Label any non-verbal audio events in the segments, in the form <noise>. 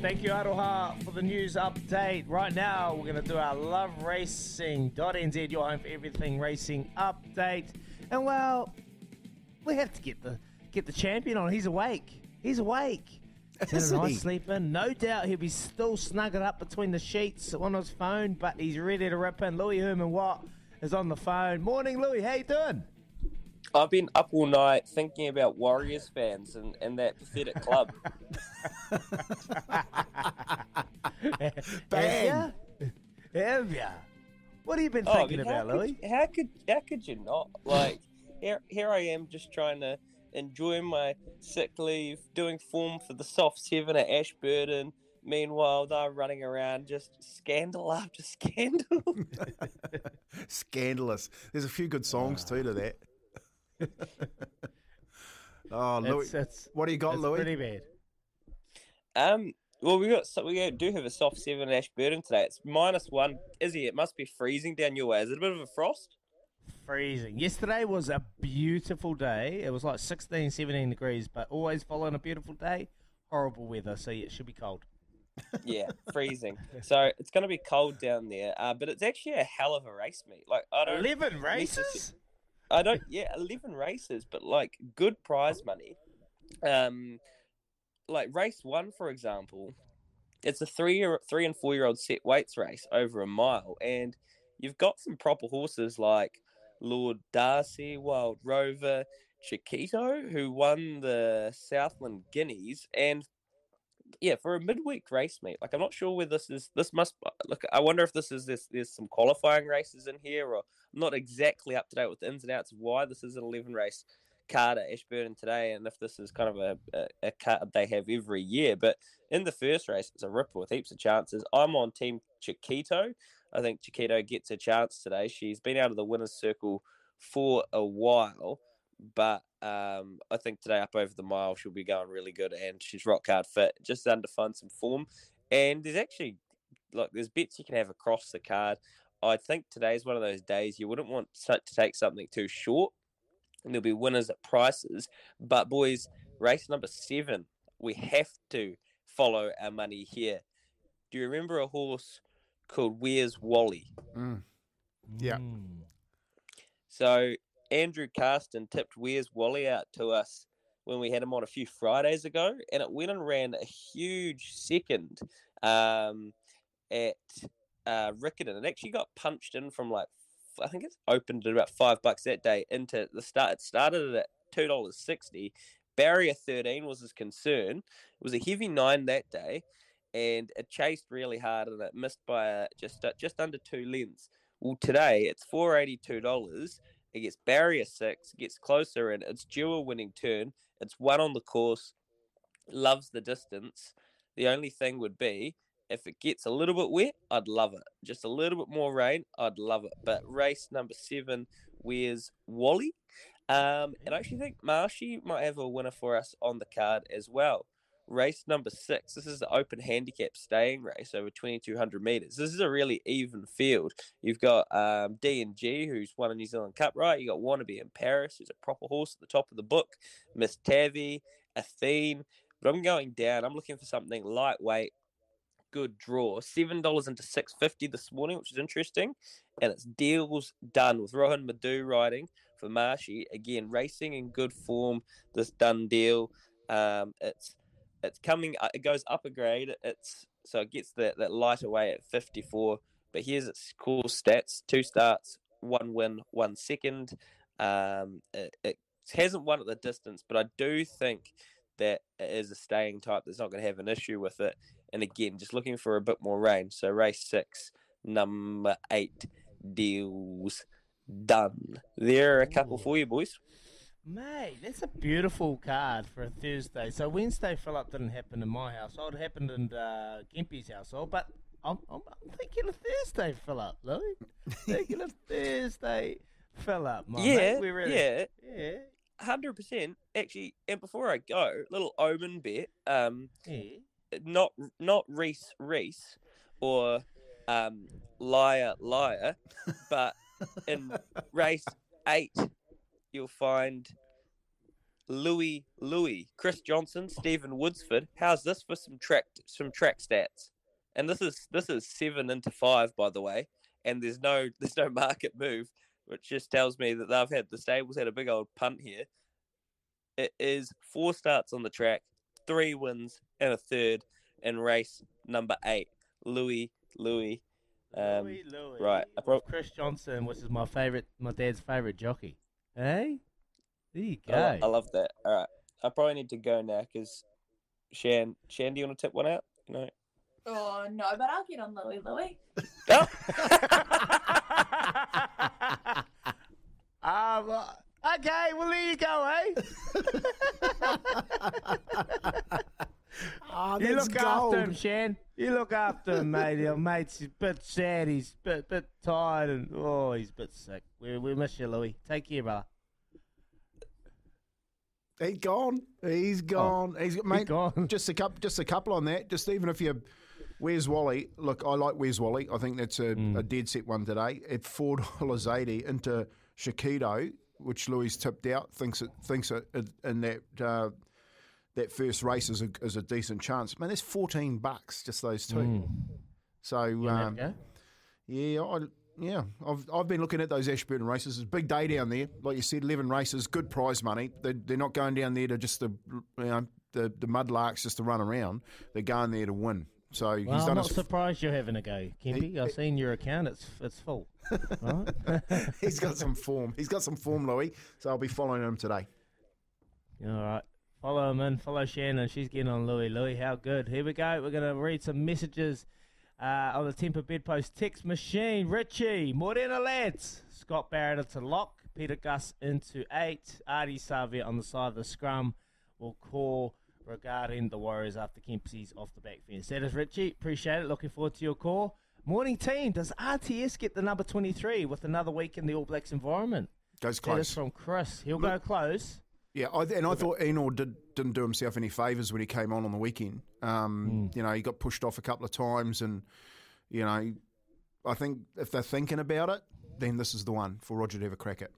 thank you, Aroha, for the news update. Right now, we're going to do our Love Racing.nz, your home for everything racing update. And well, we have to get the get the champion on. He's awake. He's awake. <laughs> He's a Isn't nice he? sleep. No doubt he'll be still snuggled up between the sheets on his phone, but he's ready to rip in. Louis Herman Watt is on the phone. Morning, Louis. How you doing? I've been up all night thinking about Warriors fans and, and that pathetic club. <laughs> Bang. Have ya? Have ya? What have you been Oh, thinking but how about, Louis? could, how could how could you not? Like here here I am just trying to enjoy my sick leave, doing form for the soft seven at Ashburton. Meanwhile, they're running around just scandal after scandal. <laughs> Scandalous. There's a few good songs ah. too to that. <laughs> oh, It's, Louis, it's, what do you got, it's Louis? pretty bad. um, well, we got so we do have a soft seven at burden today. It's minus one. Izzy, it must be freezing down your way. Is it a bit of a frost? Freezing. Yesterday was a beautiful day. It was like 16, 17 degrees, but always following a beautiful day, horrible weather, so yeah, it should be cold. Yeah, <laughs> freezing. So it's going to be cold down there, uh, but it's actually a hell of a race meet. Like I don't, 11 necessarily- races? I don't. Yeah, eleven races, but like good prize money. Um, like race one, for example, it's a three year, three and four year old set weights race over a mile, and you've got some proper horses like Lord Darcy, Wild Rover, Chiquito, who won the Southland Guineas, and yeah, for a midweek race meet, like I'm not sure where this is. This must uh, look. I wonder if this is this. There's some qualifying races in here, or I'm not exactly up to date with the ins and outs of why this is an 11 race card at Ashburton today, and if this is kind of a, a, a card they have every year. But in the first race, it's a ripper with heaps of chances. I'm on Team Chiquito. I think Chiquito gets a chance today. She's been out of the winner's circle for a while, but um, I think today up over the mile she'll be going really good, and she's rock hard fit, just under to find some form. And there's actually like there's bets you can have across the card. I think today's one of those days you wouldn't want to take something too short, and there'll be winners at prices. But boys, race number seven, we have to follow our money here. Do you remember a horse called Where's Wally? Mm. Yeah. Mm. So Andrew Carston tipped Where's Wally out to us when we had him on a few Fridays ago, and it went and ran a huge second um, at uh, Riccarton. It actually got punched in from like I think it's opened at about five bucks that day into the start. It started at two dollars sixty. Barrier thirteen was his concern. It was a heavy nine that day, and it chased really hard and it missed by uh, just uh, just under two lengths. Well, today it's four eighty two dollars. It gets barrier six, gets closer, and it's due a winning turn. It's one on the course, loves the distance. The only thing would be if it gets a little bit wet, I'd love it. Just a little bit more rain, I'd love it. But race number seven, where's Wally? Um, and I actually think Marshy might have a winner for us on the card as well. Race number six. This is the open handicap staying race over 2,200 meters. This is a really even field. You've got um, D and G, who's won a New Zealand Cup, right? You got Wannabe in Paris, who's a proper horse at the top of the book. Miss Tavi, Athene. But I'm going down. I'm looking for something lightweight, good draw. Seven dollars into six fifty this morning, which is interesting. And it's deals done with Rohan Madhu riding for Marshy. Again, racing in good form. This done deal. Um, it's it's coming. uh, It goes up a grade. It's so it gets that that lighter weight at fifty four But here's its cool stats: two starts, one win, one second. Um, it, it hasn't won at the distance, but I do think that it is a staying type that's not going to have an issue with it. And again, just looking for a bit more range. So race six, number eight, deals done. There are a couple for you, boys. Mate, that's a beautiful card for a Thursday. So Wednesday fill up didn't happen in my household. It happened in uh, Gimpy's household. But I'm, I'm, I'm thinking of Thursday fill up, Louis. thinking of <laughs> Thursday fill up, my yeah, mate. We're ready. yeah, Yeah. hundred percent. Actually, and before I go, little omen bet. Um, Yeah. not not Reese Reese or um liar liar, but in <laughs> race eight, you'll find Louis Louis, Chris Johnson, Stephen Woodsford. How's this for some track some track stats? And this is this is seven into five, by the way. And there's no <laughs> there's no market move, which just tells me that they've had the stables had a big old punt here. It is four starts on the track, three wins and a third in race number eight. Louis Louis. Um, Louis, Louis, right, Chris Johnson, which is my favorite, my dad's favorite jockey. Hey, there you go. I, lo- I love that. All right, I probably need to go now because Shan, Shan, do you want to tip one out? No. Oh no, but I'll get on Louie Louie. Oh. Ah, well, okay, well there you go, eh? <laughs> Ah, you look gold. after him, Shan. You look after him, mate. Your mate's a bit sad. He's a bit, bit tired, and oh, he's a bit sick. We, we miss you, Louis. Take care, brother. He's gone. He's gone. He's mate. gone. Just a couple. Just a couple on that. Just even if you. Where's Wally? Look, I like Where's Wally. I think that's a, Mm. a dead set one today at four dollars eighty into Chiquito, which Louis tipped out. Thinks it thinks it, it in that uh, that first race is a, is a decent chance. Man, there's fourteen bucks just those two. Mm. So um, yeah, I, yeah, I've I've been looking at those Ashburton races. It's a big day down there, like you said, eleven races, good prize money. They they're not going down there to just the you know the the mudlarks just to run around. They're going there to win. So he's Well, I'm not surprised you're having a go, Kempy. I've seen your account; it's it's full. <laughs> right? he's got some form. He's got some form, Louis. So I'll be following him today. All right. Follow him in. Follow Shannon. She's getting on Louis. Louis, how good. Here we go. We're going to read some messages uh, on the Temper Bedpost text machine. Richie, Morena lads. Scott Barrett into lock. Peter Gus into eight. Ardie Savea on the side of the scrum will call regarding the Warriors after Kempsey's off the back fence. That is Richie. Appreciate it. Looking forward to your call. Morning team. Does RTS get the number 23 with another week in the All Blacks environment? Goes close. That is from Chris. He'll go close. Yeah, I, and I thought Enor did, didn't do himself any favours when he came on on the weekend. Um, You know, he got pushed off a couple of times, and you know, I think if they're thinking about it, then this is the one for Roger to have a crack at.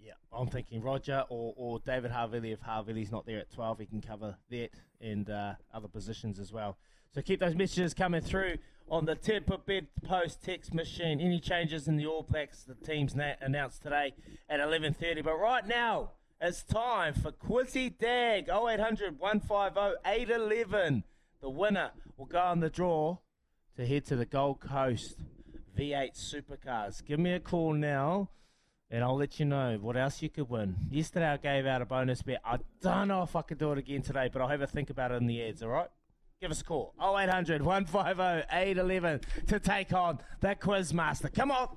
Yeah, I'm thinking Roger or, or David Havili. If Havili's not there at 12, he can cover that and uh, other positions as well. So keep those messages coming through on the Temper Bed Post text machine. Any changes in the All Blacks, the team's na- announced today at 11.30. But right now, it's time for Quizzy Dag 0800 150 811. The winner will go on the draw to head to the Gold Coast V8 Supercars. Give me a call now and I'll let you know what else you could win. Yesterday I gave out a bonus bet. I don't know if I could do it again today, but I'll have a think about it in the ads, all right? Give us a call 0800 150 811 to take on the Quizmaster. Come on.